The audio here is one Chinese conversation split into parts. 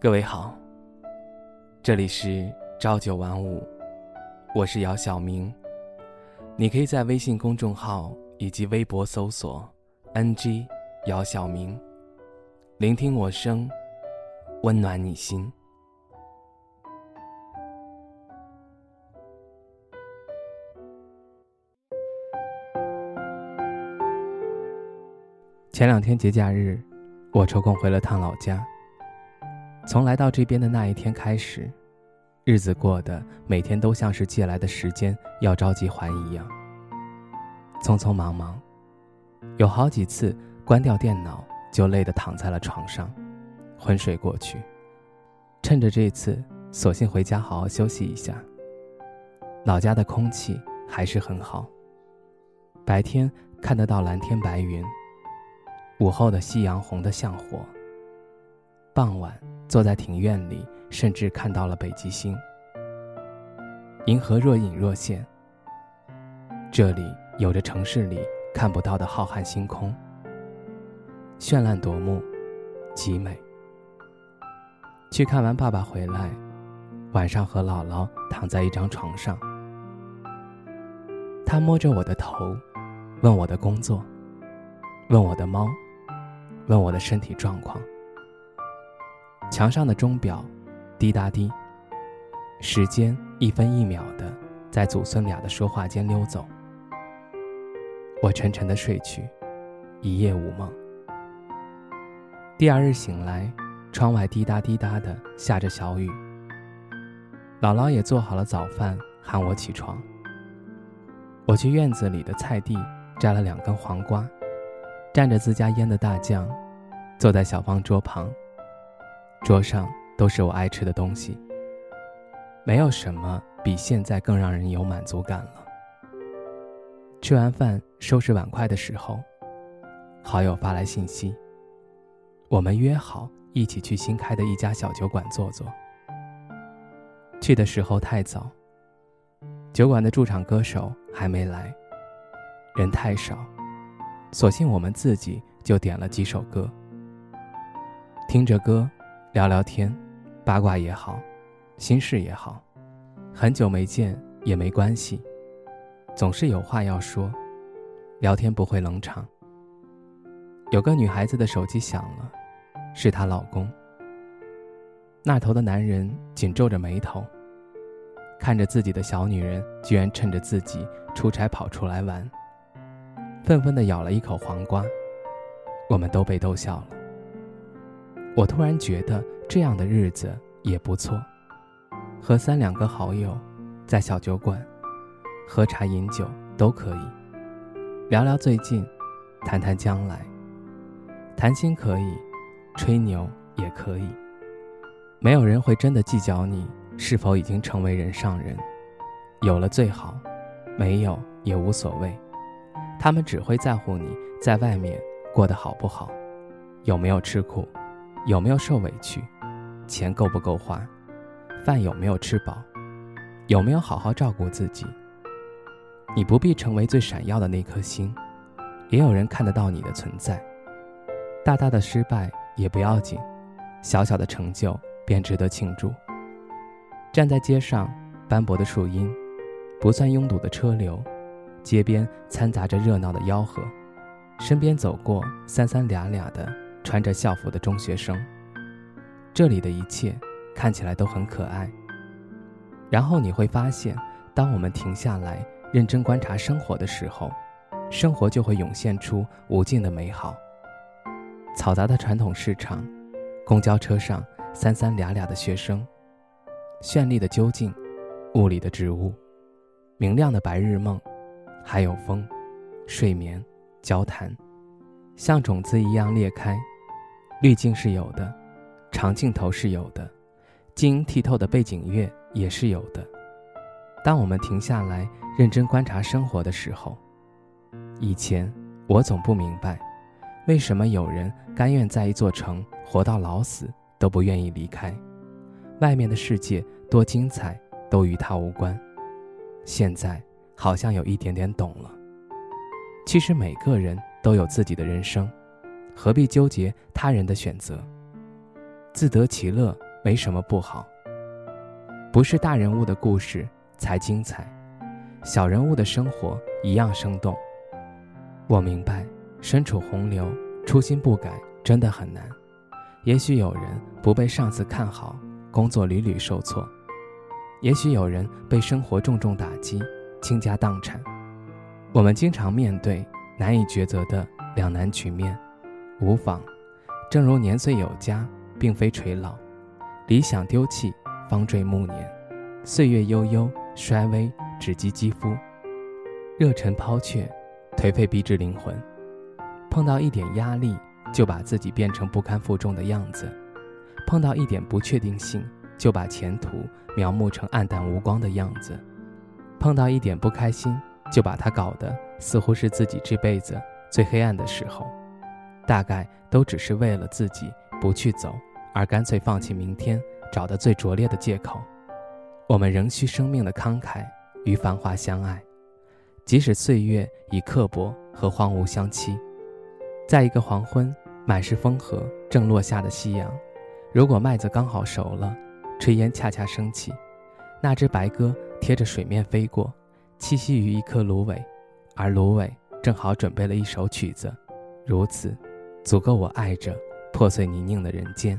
各位好，这里是朝九晚五，我是姚晓明。你可以在微信公众号以及微博搜索 “ng 姚晓明”，聆听我声，温暖你心。前两天节假日，我抽空回了趟老家。从来到这边的那一天开始，日子过得每天都像是借来的时间要着急还一样，匆匆忙忙，有好几次关掉电脑就累得躺在了床上，昏睡过去。趁着这次，索性回家好好休息一下。老家的空气还是很好，白天看得到蓝天白云，午后的夕阳红得像火。傍晚。坐在庭院里，甚至看到了北极星。银河若隐若现。这里有着城市里看不到的浩瀚星空，绚烂夺目，极美。去看完爸爸回来，晚上和姥姥躺在一张床上，他摸着我的头，问我的工作，问我的猫，问我的身体状况。墙上的钟表，滴答滴。时间一分一秒的在祖孙俩的说话间溜走。我沉沉的睡去，一夜无梦。第二日醒来，窗外滴答滴答的下着小雨。姥姥也做好了早饭，喊我起床。我去院子里的菜地摘了两根黄瓜，蘸着自家腌的大酱，坐在小方桌旁。桌上都是我爱吃的东西，没有什么比现在更让人有满足感了。吃完饭收拾碗筷的时候，好友发来信息，我们约好一起去新开的一家小酒馆坐坐。去的时候太早，酒馆的驻场歌手还没来，人太少，索性我们自己就点了几首歌，听着歌。聊聊天，八卦也好，心事也好，很久没见也没关系，总是有话要说，聊天不会冷场。有个女孩子的手机响了，是她老公。那头的男人紧皱着眉头，看着自己的小女人居然趁着自己出差跑出来玩，愤愤地咬了一口黄瓜，我们都被逗笑了。我突然觉得这样的日子也不错，和三两个好友，在小酒馆，喝茶饮酒都可以，聊聊最近，谈谈将来，谈心可以，吹牛也可以，没有人会真的计较你是否已经成为人上人，有了最好，没有也无所谓，他们只会在乎你在外面过得好不好，有没有吃苦。有没有受委屈？钱够不够花？饭有没有吃饱？有没有好好照顾自己？你不必成为最闪耀的那颗星，也有人看得到你的存在。大大的失败也不要紧，小小的成就便值得庆祝。站在街上，斑驳的树荫，不算拥堵的车流，街边掺杂着热闹的吆喝，身边走过三三两两的。穿着校服的中学生，这里的一切看起来都很可爱。然后你会发现，当我们停下来认真观察生活的时候，生活就会涌现出无尽的美好。嘈杂的传统市场，公交车上三三俩俩的学生，绚丽的究竟，雾里的植物，明亮的白日梦，还有风，睡眠，交谈，像种子一样裂开。滤镜是有的，长镜头是有的，晶莹剔透的背景乐也是有的。当我们停下来认真观察生活的时候，以前我总不明白，为什么有人甘愿在一座城活到老死都不愿意离开，外面的世界多精彩都与他无关。现在好像有一点点懂了。其实每个人都有自己的人生。何必纠结他人的选择？自得其乐没什么不好。不是大人物的故事才精彩，小人物的生活一样生动。我明白，身处洪流，初心不改真的很难。也许有人不被上司看好，工作屡屡受挫；也许有人被生活重重打击，倾家荡产。我们经常面对难以抉择的两难局面，无妨。正如年岁有加，并非垂老；理想丢弃，方坠暮年。岁月悠悠，衰微只及肌肤；热忱抛却，颓废逼至灵魂。碰到一点压力，就把自己变成不堪负重的样子；碰到一点不确定性，就把前途描摹成暗淡无光的样子；碰到一点不开心，就把它搞得似乎是自己这辈子最黑暗的时候。大概都只是为了自己不去走，而干脆放弃明天，找的最拙劣的借口。我们仍需生命的慷慨与繁华相爱，即使岁月以刻薄和荒芜相欺。在一个黄昏，满是风和正落下的夕阳，如果麦子刚好熟了，炊烟恰恰升起，那只白鸽贴着水面飞过，栖息于一棵芦苇，而芦苇正好准备了一首曲子，如此，足够我爱着破碎泥泞的人间。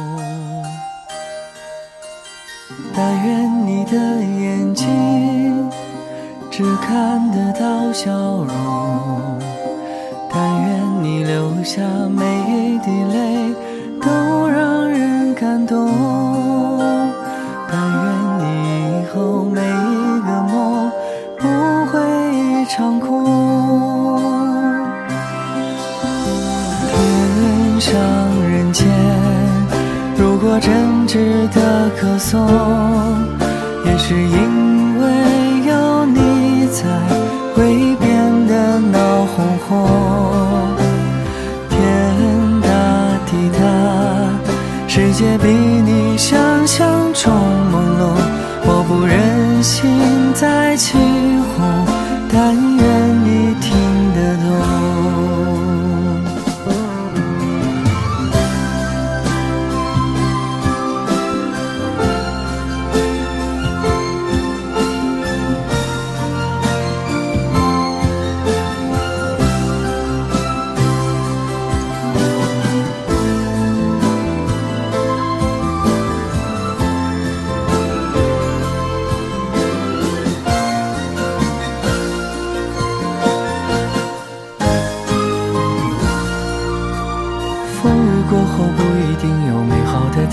但愿你的眼睛只看得到笑容，但愿你流下每一滴泪都让人感动，但愿你以后每一个梦不会一场空。的歌颂。也是因为有你在，会变得闹哄哄。天大地大，世界比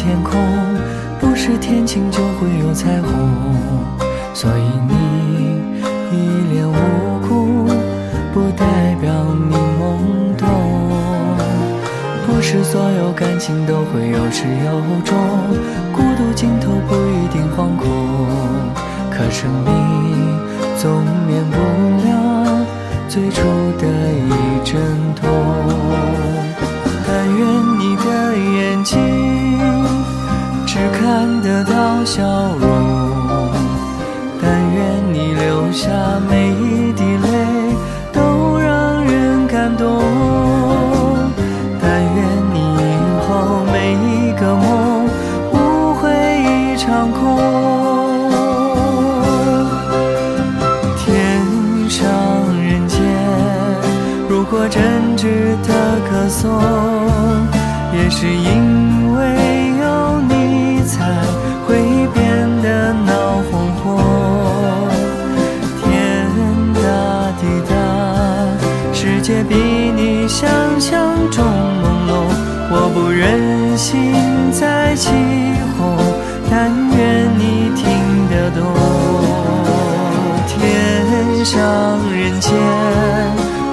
天空，不是天晴就会有彩虹。所以你一脸无辜，不代表你懵懂。不是所有感情都会有始有终，是因为有你才会变得闹哄哄。天大地大，世界比你想象中朦胧。我不忍心再起哄，但愿你听得懂。天上人间，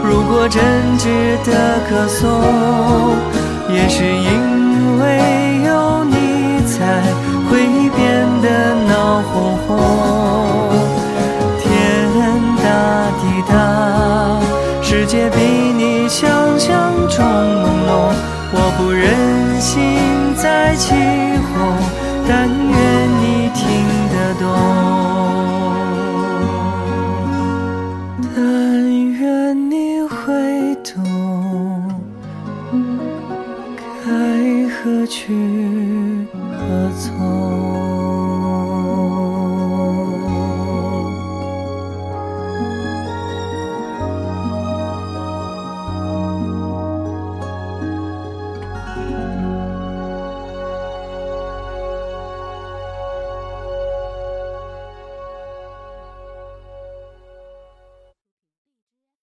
如果真值得歌颂。还是因为有你，才会变得闹哄哄。天大地大，世界比你想象中朦胧。我不忍心再起哄，但愿你听得懂。